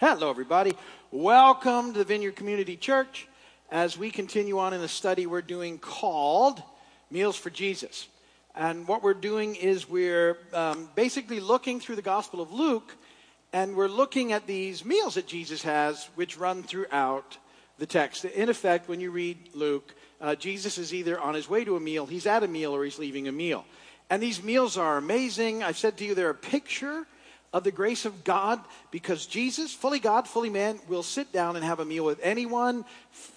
Hello, everybody. Welcome to the Vineyard Community Church as we continue on in the study we're doing called Meals for Jesus. And what we're doing is we're um, basically looking through the Gospel of Luke and we're looking at these meals that Jesus has, which run throughout the text. In effect, when you read Luke, uh, Jesus is either on his way to a meal, he's at a meal, or he's leaving a meal. And these meals are amazing. I've said to you, they're a picture of the grace of God because Jesus, fully God, fully man, will sit down and have a meal with anyone.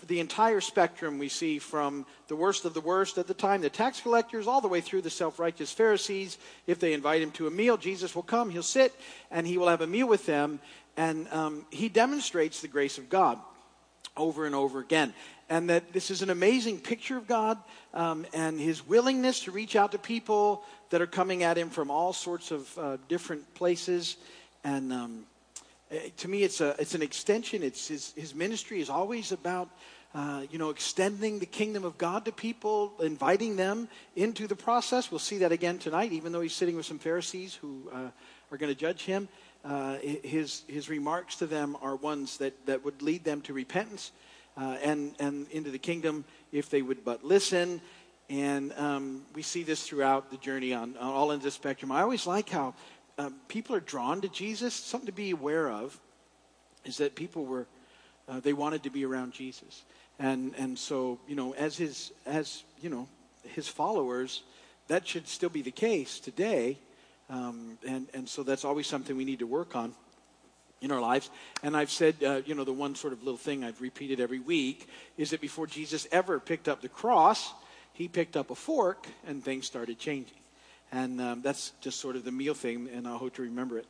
The entire spectrum we see from the worst of the worst at the time, the tax collectors, all the way through the self righteous Pharisees. If they invite him to a meal, Jesus will come, he'll sit, and he will have a meal with them. And um, he demonstrates the grace of God over and over again. And that this is an amazing picture of God um, and his willingness to reach out to people that are coming at him from all sorts of uh, different places. And um, eh, to me, it's, a, it's an extension. It's his, his ministry is always about, uh, you know, extending the kingdom of God to people, inviting them into the process. We'll see that again tonight, even though he's sitting with some Pharisees who uh, are going to judge him. Uh, his, his remarks to them are ones that, that would lead them to repentance uh, and, and into the kingdom if they would but listen. And um, we see this throughout the journey on, on all ends of the spectrum. I always like how um, people are drawn to Jesus. Something to be aware of is that people were, uh, they wanted to be around Jesus. And, and so, you know, as his, as, you know, his followers, that should still be the case today. Um, and, and so that's always something we need to work on in our lives. And I've said, uh, you know, the one sort of little thing I've repeated every week is that before Jesus ever picked up the cross, he picked up a fork and things started changing. And um, that's just sort of the meal thing, and I hope to remember it.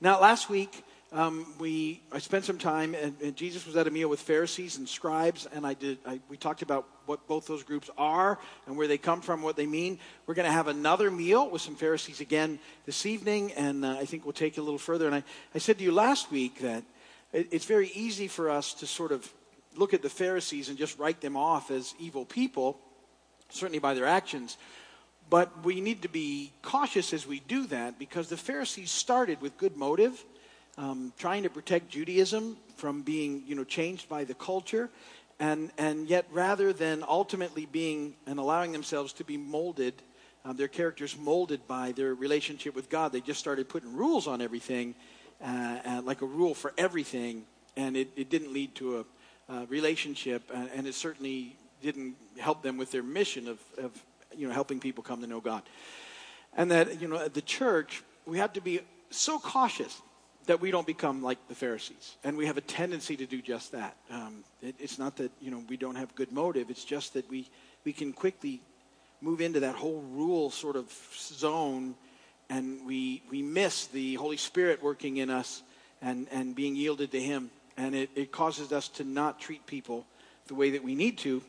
Now, last week, um, we I spent some time, and, and, Jesus was at a meal with Pharisees and scribes, and I did. I, we talked about what both those groups are and where they come from, what they mean. We're going to have another meal with some Pharisees again this evening, and uh, I think we'll take it a little further. And I, I said to you last week that it, it's very easy for us to sort of look at the Pharisees and just write them off as evil people certainly by their actions. But we need to be cautious as we do that because the Pharisees started with good motive, um, trying to protect Judaism from being, you know, changed by the culture, and and yet rather than ultimately being and allowing themselves to be molded, um, their characters molded by their relationship with God, they just started putting rules on everything, uh, like a rule for everything, and it, it didn't lead to a, a relationship, and, and it certainly didn't help them with their mission of, of you know, helping people come to know God. And that, you know, at the church, we have to be so cautious that we don't become like the Pharisees. And we have a tendency to do just that. Um, it, it's not that, you know, we don't have good motive. It's just that we, we can quickly move into that whole rule sort of zone and we, we miss the Holy Spirit working in us and, and being yielded to Him. And it, it causes us to not treat people the way that we need to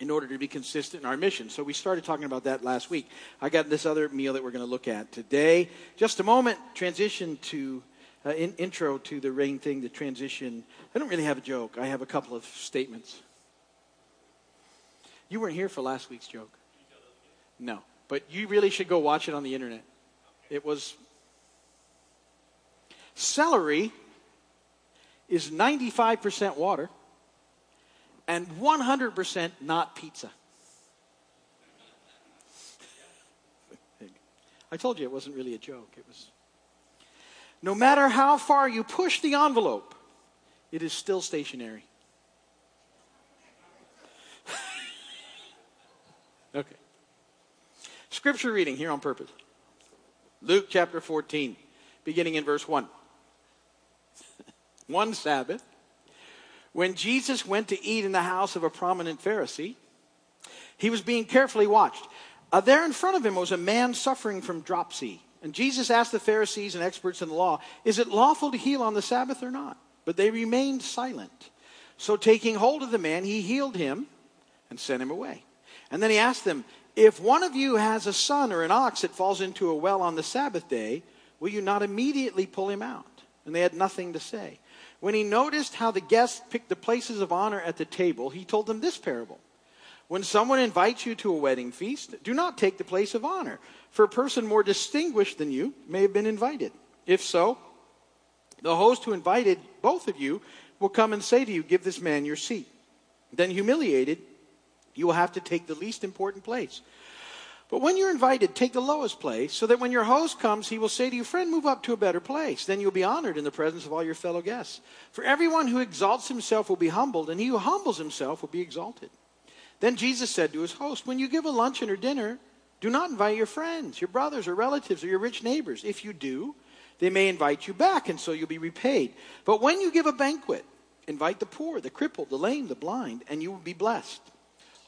in order to be consistent in our mission. So we started talking about that last week. I got this other meal that we're going to look at today. Just a moment, transition to uh, in, intro to the rain thing, the transition. I don't really have a joke. I have a couple of statements. You weren't here for last week's joke. No, but you really should go watch it on the internet. It was celery is 95% water and 100% not pizza. I told you it wasn't really a joke. It was. No matter how far you push the envelope, it is still stationary. okay. Scripture reading here on purpose Luke chapter 14, beginning in verse 1. One Sabbath, when Jesus went to eat in the house of a prominent Pharisee, he was being carefully watched. Uh, there in front of him was a man suffering from dropsy. And Jesus asked the Pharisees and experts in the law, Is it lawful to heal on the Sabbath or not? But they remained silent. So, taking hold of the man, he healed him and sent him away. And then he asked them, If one of you has a son or an ox that falls into a well on the Sabbath day, will you not immediately pull him out? And they had nothing to say. When he noticed how the guests picked the places of honor at the table, he told them this parable. When someone invites you to a wedding feast, do not take the place of honor, for a person more distinguished than you may have been invited. If so, The host who invited both of you will come and say to you, Give this man your seat. Then, humiliated, you will have to take the least important place. But when you're invited, take the lowest place, so that when your host comes, he will say to you, Friend, move up to a better place. Then you'll be honored in the presence of all your fellow guests. For everyone who exalts himself will be humbled, and he who humbles himself will be exalted. Then Jesus said to his host, When you give a luncheon or dinner, do not invite your friends, your brothers or relatives, or your rich neighbors. If you do, they may invite you back, and so you'll be repaid. But when you give a banquet, invite the poor, the crippled, the lame, the blind, and you will be blessed.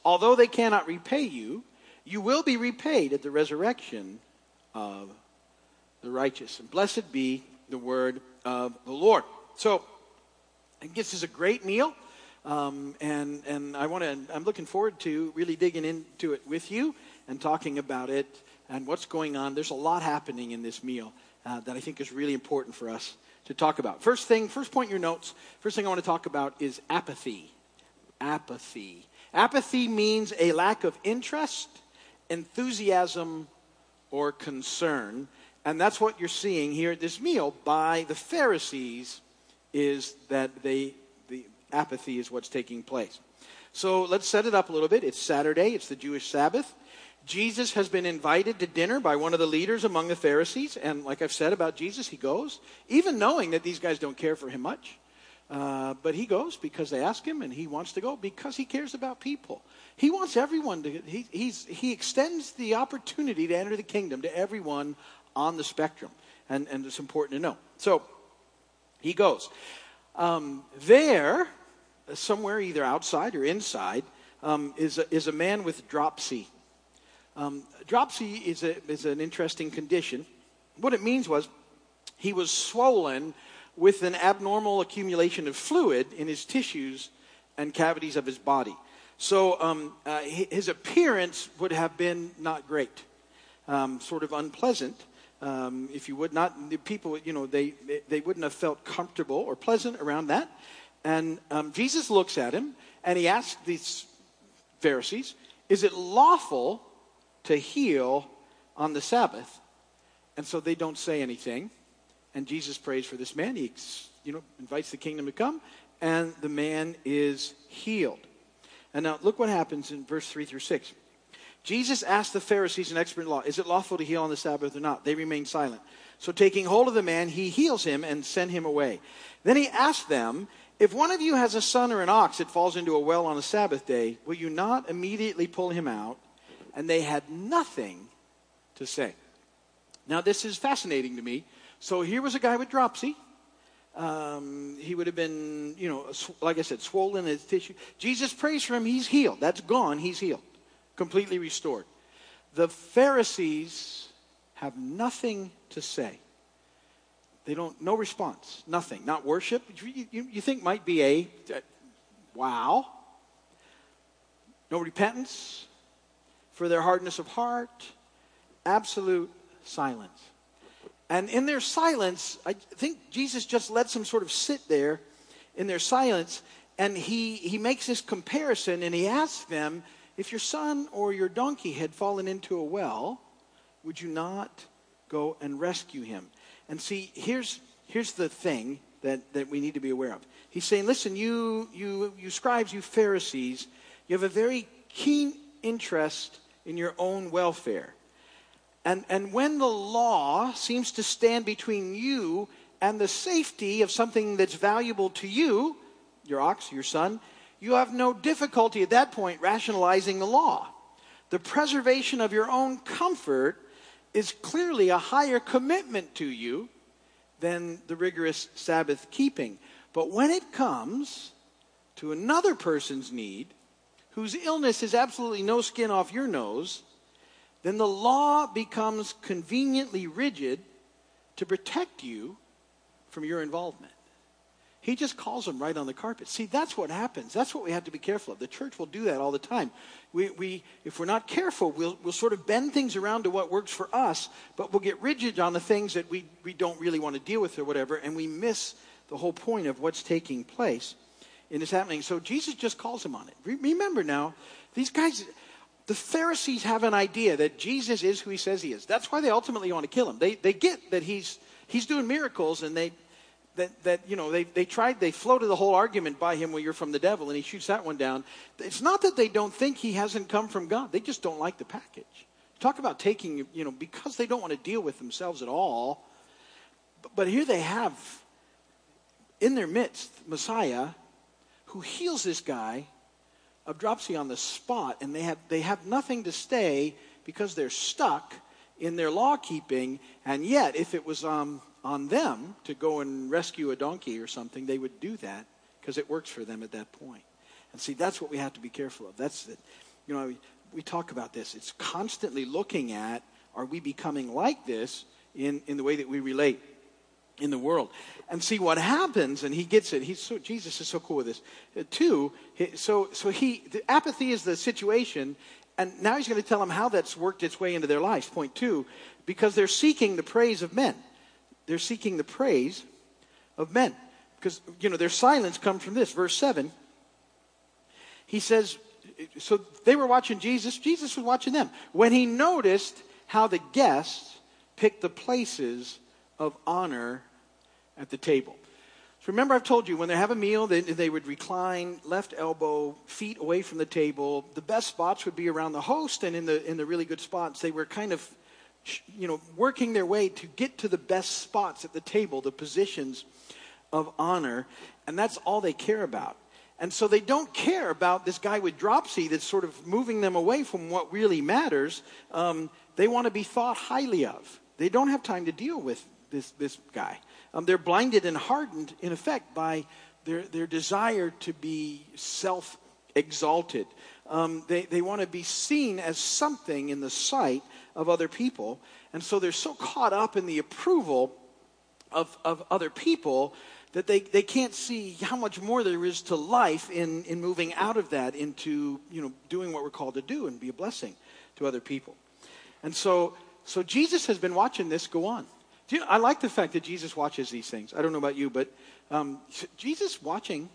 Although they cannot repay you, you will be repaid at the resurrection of the righteous. And blessed be the word of the Lord. So, I think this is a great meal. Um, and and I want to. I'm looking forward to really digging into it with you and talking about it and what's going on. There's a lot happening in this meal uh, that I think is really important for us to talk about. First thing, first point in your notes. First thing I want to talk about is apathy. Apathy. Apathy means a lack of interest enthusiasm or concern. And that's what you're seeing here at this meal by the Pharisees is that they the apathy is what's taking place. So let's set it up a little bit. It's Saturday, it's the Jewish Sabbath. Jesus has been invited to dinner by one of the leaders among the Pharisees, and like I've said about Jesus, he goes, even knowing that these guys don't care for him much. Uh, but he goes because they ask him, and he wants to go because he cares about people. He wants everyone to, he, he extends the opportunity to enter the kingdom to everyone on the spectrum. And, and it's important to know. So he goes. Um, there, somewhere either outside or inside, um, is, a, is a man with dropsy. Um, dropsy is, a, is an interesting condition. What it means was he was swollen with an abnormal accumulation of fluid in his tissues and cavities of his body. So um, uh, his appearance would have been not great, um, sort of unpleasant. Um, if you would not, the people, you know, they, they wouldn't have felt comfortable or pleasant around that. And um, Jesus looks at him and he asks these Pharisees, Is it lawful to heal on the Sabbath? And so they don't say anything. And Jesus prays for this man. He, you know, invites the kingdom to come, and the man is healed. And now look what happens in verse 3 through 6. Jesus asked the Pharisees, an expert in law, Is it lawful to heal on the Sabbath or not? They remained silent. So taking hold of the man, he heals him and sent him away. Then he asked them, If one of you has a son or an ox that falls into a well on a Sabbath day, will you not immediately pull him out? And they had nothing to say. Now, this is fascinating to me. So here was a guy with dropsy. Um, he would have been, you know, like I said, swollen in his tissue. Jesus prays for him. He's healed. That's gone. He's healed. Completely restored. The Pharisees have nothing to say. They don't, no response, nothing. Not worship. You, you, you think might be a, wow. No repentance for their hardness of heart. Absolute silence. And in their silence, I think Jesus just lets them sort of sit there in their silence. And he, he makes this comparison and he asks them, if your son or your donkey had fallen into a well, would you not go and rescue him? And see, here's, here's the thing that, that we need to be aware of. He's saying, listen, you, you, you scribes, you Pharisees, you have a very keen interest in your own welfare. And, and when the law seems to stand between you and the safety of something that's valuable to you, your ox, your son, you have no difficulty at that point rationalizing the law. The preservation of your own comfort is clearly a higher commitment to you than the rigorous Sabbath keeping. But when it comes to another person's need, whose illness is absolutely no skin off your nose, then the law becomes conveniently rigid to protect you from your involvement. He just calls them right on the carpet. See, that's what happens. That's what we have to be careful of. The church will do that all the time. We, we, if we're not careful, we'll, we'll sort of bend things around to what works for us, but we'll get rigid on the things that we, we don't really want to deal with or whatever, and we miss the whole point of what's taking place in this happening. So Jesus just calls him on it. Remember now, these guys, the Pharisees have an idea that Jesus is who he says he is. That's why they ultimately want to kill him. They, they get that he's, he's doing miracles and they, that, that you know, they, they tried, they floated the whole argument by him, well, you're from the devil, and he shoots that one down. It's not that they don't think he hasn't come from God. They just don't like the package. Talk about taking, you know, because they don't want to deal with themselves at all. But here they have in their midst Messiah who heals this guy of dropsy on the spot, and they have, they have nothing to stay because they're stuck in their law keeping. And yet, if it was um, on them to go and rescue a donkey or something, they would do that because it works for them at that point. And see, that's what we have to be careful of. That's the, you know, we talk about this. It's constantly looking at are we becoming like this in, in the way that we relate in the world. And see what happens and he gets it he's so jesus is so cool with this. Uh, two so so he the apathy is the situation and now he's going to tell them how that's worked its way into their lives. Point two because they're seeking the praise of men. They're seeking the praise of men. Because you know their silence comes from this. Verse 7 he says so they were watching jesus. Jesus was watching them. When he noticed how the guests picked the places of honor at the table. So remember, I've told you when they have a meal, they, they would recline left elbow, feet away from the table. The best spots would be around the host, and in the in the really good spots, they were kind of, you know, working their way to get to the best spots at the table, the positions of honor, and that's all they care about. And so they don't care about this guy with dropsy that's sort of moving them away from what really matters. Um, they want to be thought highly of. They don't have time to deal with this, this guy. Um, they're blinded and hardened, in effect, by their, their desire to be self exalted. Um, they they want to be seen as something in the sight of other people. And so they're so caught up in the approval of, of other people that they, they can't see how much more there is to life in, in moving out of that into you know, doing what we're called to do and be a blessing to other people. And so, so Jesus has been watching this go on. You I like the fact that Jesus watches these things. I don't know about you, but um, Jesus watching,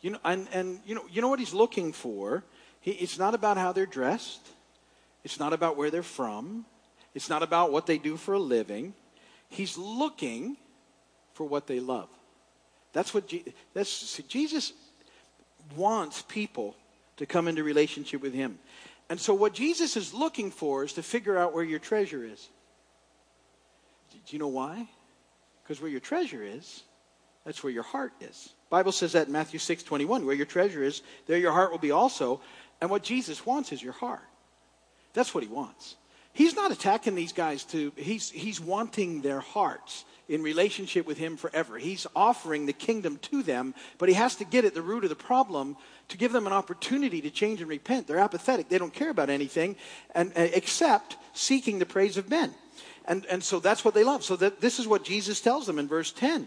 you know, and, and you know, you know what he's looking for. He, it's not about how they're dressed. It's not about where they're from. It's not about what they do for a living. He's looking for what they love. That's what that's, see, Jesus wants people to come into relationship with him. And so what Jesus is looking for is to figure out where your treasure is. Do you know why? Because where your treasure is, that's where your heart is. Bible says that in Matthew 6 21, where your treasure is, there your heart will be also. And what Jesus wants is your heart. That's what he wants. He's not attacking these guys to, he's, he's wanting their hearts in relationship with him forever. He's offering the kingdom to them, but he has to get at the root of the problem to give them an opportunity to change and repent. They're apathetic. They don't care about anything and, uh, except seeking the praise of men. And, and so that's what they love. So that, this is what Jesus tells them in verse 10.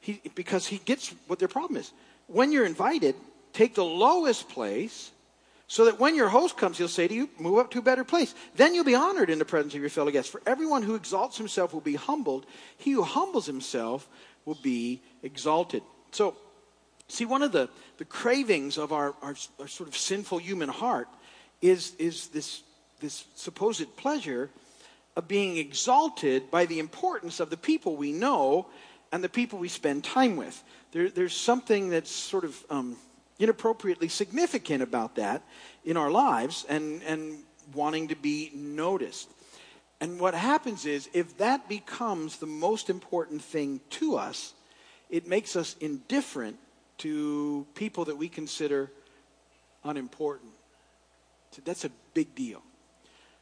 He, because he gets what their problem is. When you're invited, take the lowest place so that when your host comes, he'll say to you, Move up to a better place. Then you'll be honored in the presence of your fellow guests. For everyone who exalts himself will be humbled, he who humbles himself will be exalted. So, see, one of the, the cravings of our, our, our sort of sinful human heart is, is this, this supposed pleasure of being exalted by the importance of the people we know and the people we spend time with. There, there's something that's sort of um, inappropriately significant about that in our lives and, and wanting to be noticed. And what happens is, if that becomes the most important thing to us, it makes us indifferent to people that we consider unimportant. So that's a big deal.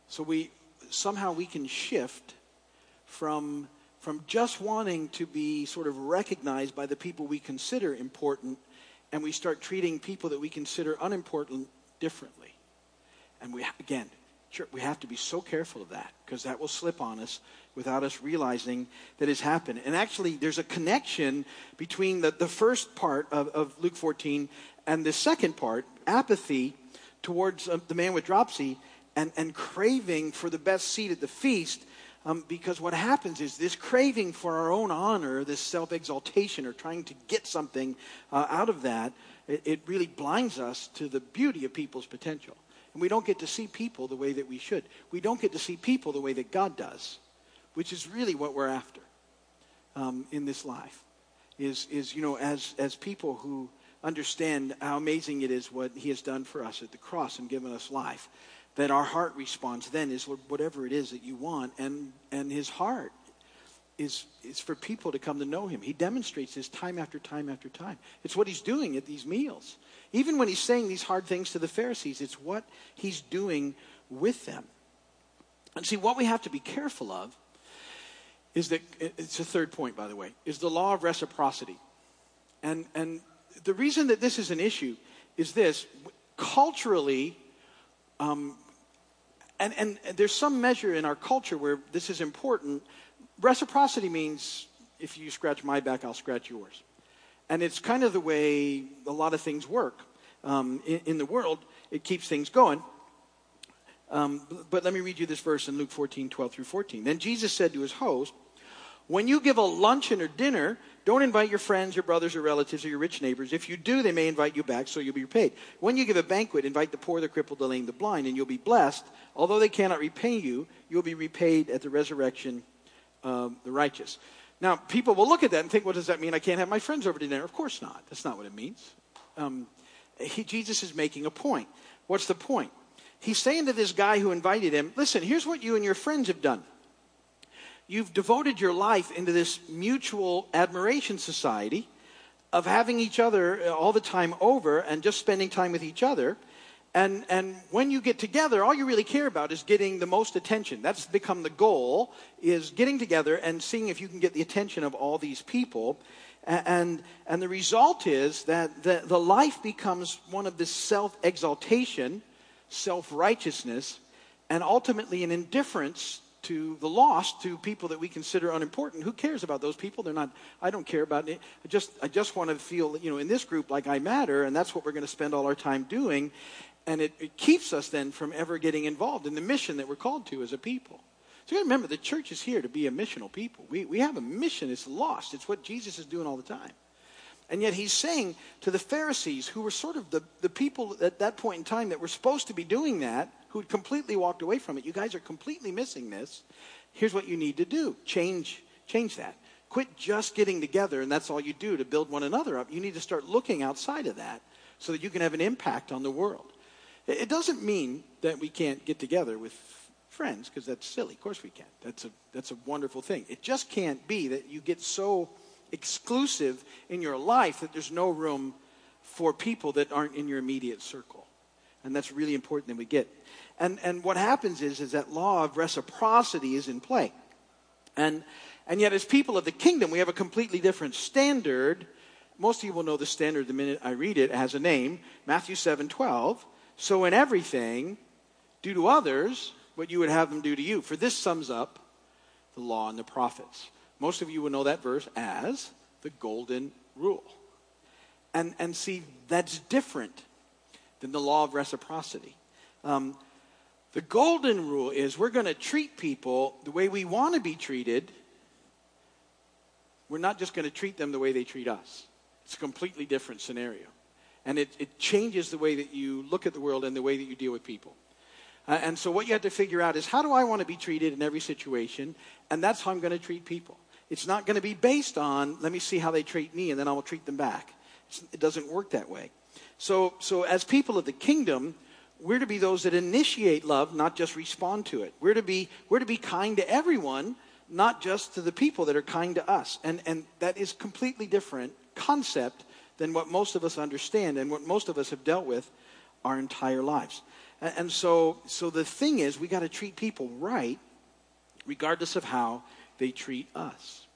So we, somehow we can shift from, from just wanting to be sort of recognized by the people we consider important, and we start treating people that we consider unimportant differently. And we, again, we have to be so careful of that because that will slip on us without us realizing that it's happened. And actually, there's a connection between the, the first part of, of Luke 14 and the second part, apathy towards uh, the man with dropsy and, and craving for the best seat at the feast. Um, because what happens is this craving for our own honor, this self exaltation, or trying to get something uh, out of that, it, it really blinds us to the beauty of people's potential. And we don't get to see people the way that we should. We don't get to see people the way that God does, which is really what we're after um, in this life is, is you know, as, as people who understand how amazing it is what he has done for us at the cross and given us life, that our heart response then is whatever it is that you want. And, and his heart is, is for people to come to know him. He demonstrates this time after time after time. It's what he's doing at these meals. Even when he's saying these hard things to the Pharisees, it's what he's doing with them. And see, what we have to be careful of is that it's a third point, by the way, is the law of reciprocity. And, and the reason that this is an issue is this culturally, um, and, and, there's some measure in our culture where this is important. Reciprocity means if you scratch my back, I'll scratch yours. And it's kind of the way a lot of things work um, in, in, the world. It keeps things going. Um, but let me read you this verse in Luke 14, 12 through 14. Then Jesus said to his host, When you give a luncheon or dinner, don't invite your friends, your brothers, or relatives, or your rich neighbors. If you do, they may invite you back, so you'll be repaid. When you give a banquet, invite the poor, the crippled, the lame, the blind, and you'll be blessed. Although they cannot repay you, you'll be repaid at the resurrection of the righteous. Now, people will look at that and think, what does that mean? I can't have my friends over to dinner. Of course not. That's not what it means. Um, he, Jesus is making a point. What's the point? He's saying to this guy who invited him, listen, here's what you and your friends have done you've devoted your life into this mutual admiration society of having each other uh, all the time over and just spending time with each other. And, and when you get together, all you really care about is getting the most attention. That's become the goal, is getting together and seeing if you can get the attention of all these people. And, and the result is that the, the life becomes one of this self exaltation, self righteousness, and ultimately an indifference to the lost, to people that we consider unimportant. Who cares about those people? They're not, I don't care about it. I just, I just want to feel, you know, in this group like I matter, and that's what we're going to spend all our time doing. And it, it keeps us then from ever getting involved in the mission that we're called to as a people. So you got to remember, the church is here to be a missional people. We, we have a mission. It's lost. It's what Jesus is doing all the time. And yet he's saying to the Pharisees, who were sort of the, the people at that point in time that were supposed to be doing that, who had completely walked away from it, you guys are completely missing this. Here's what you need to do change, change that. Quit just getting together and that's all you do to build one another up. You need to start looking outside of that so that you can have an impact on the world. It doesn't mean that we can't get together with friends because that's silly. Of course we can. That's a, that's a wonderful thing. It just can't be that you get so exclusive in your life that there's no room for people that aren't in your immediate circle. And that's really important that we get. And, and what happens is, is that law of reciprocity is in play. And, and yet, as people of the kingdom, we have a completely different standard. Most of you will know the standard the minute I read it. It has a name Matthew 7 12. So, in everything, do to others what you would have them do to you. For this sums up the law and the prophets. Most of you will know that verse as the golden rule. And, and see, that's different than the law of reciprocity. Um, the golden rule is we're going to treat people the way we want to be treated. We're not just going to treat them the way they treat us. It's a completely different scenario. And it, it changes the way that you look at the world and the way that you deal with people. Uh, and so, what you have to figure out is how do I want to be treated in every situation? And that's how I'm going to treat people. It's not going to be based on, let me see how they treat me and then I will treat them back. It's, it doesn't work that way. So, so, as people of the kingdom, we're to be those that initiate love, not just respond to it. We're to be, we're to be kind to everyone, not just to the people that are kind to us. And, and that is completely different concept than what most of us understand and what most of us have dealt with our entire lives. And, and so, so the thing is, we got to treat people right, regardless of how they treat us.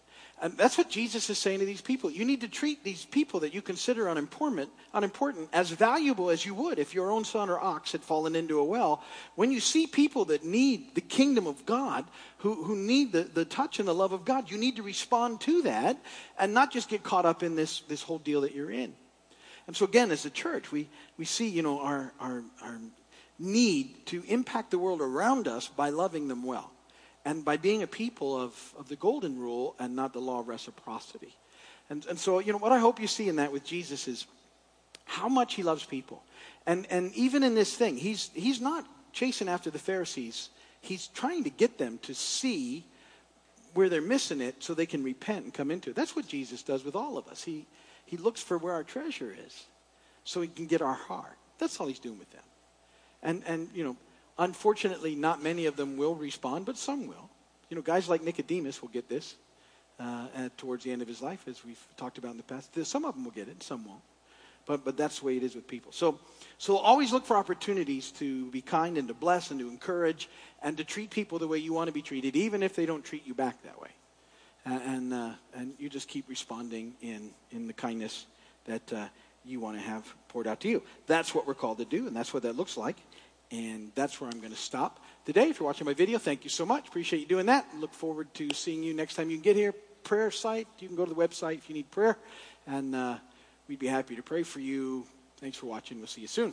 And that's what Jesus is saying to these people. You need to treat these people that you consider unimportant, unimportant as valuable as you would if your own son or ox had fallen into a well. When you see people that need the kingdom of God, who, who need the, the touch and the love of God, you need to respond to that and not just get caught up in this, this whole deal that you're in. And so, again, as a church, we, we see you know, our, our, our need to impact the world around us by loving them well and by being a people of, of the golden rule and not the law of reciprocity. And, and so, you know, what I hope you see in that with Jesus is how much he loves people. And, and even in this thing, he's, he's not chasing after the Pharisees. He's trying to get them to see where they're missing it so they can repent and come into it. That's what Jesus does with all of us. He, he looks for where our treasure is so he can get our heart. That's all he's doing with them. And, and you know, unfortunately, not many of them will respond, but some will. You know, guys like Nicodemus will get this uh, towards the end of his life, as we've talked about in the past. Some of them will get it, some won't. But, but that's the way it is with people. So, so always look for opportunities to be kind and to bless and to encourage and to treat people the way you want to be treated, even if they don't treat you back that way. And, uh, and you just keep responding in, in the kindness that uh, you want to have poured out to you. That's what we're called to do, and that's what that looks like. And that's where I'm going to stop today. If you're watching my video, thank you so much. Appreciate you doing that. Look forward to seeing you next time you get here. Prayer site, you can go to the website if you need prayer. And uh, we'd be happy to pray for you. Thanks for watching. We'll see you soon.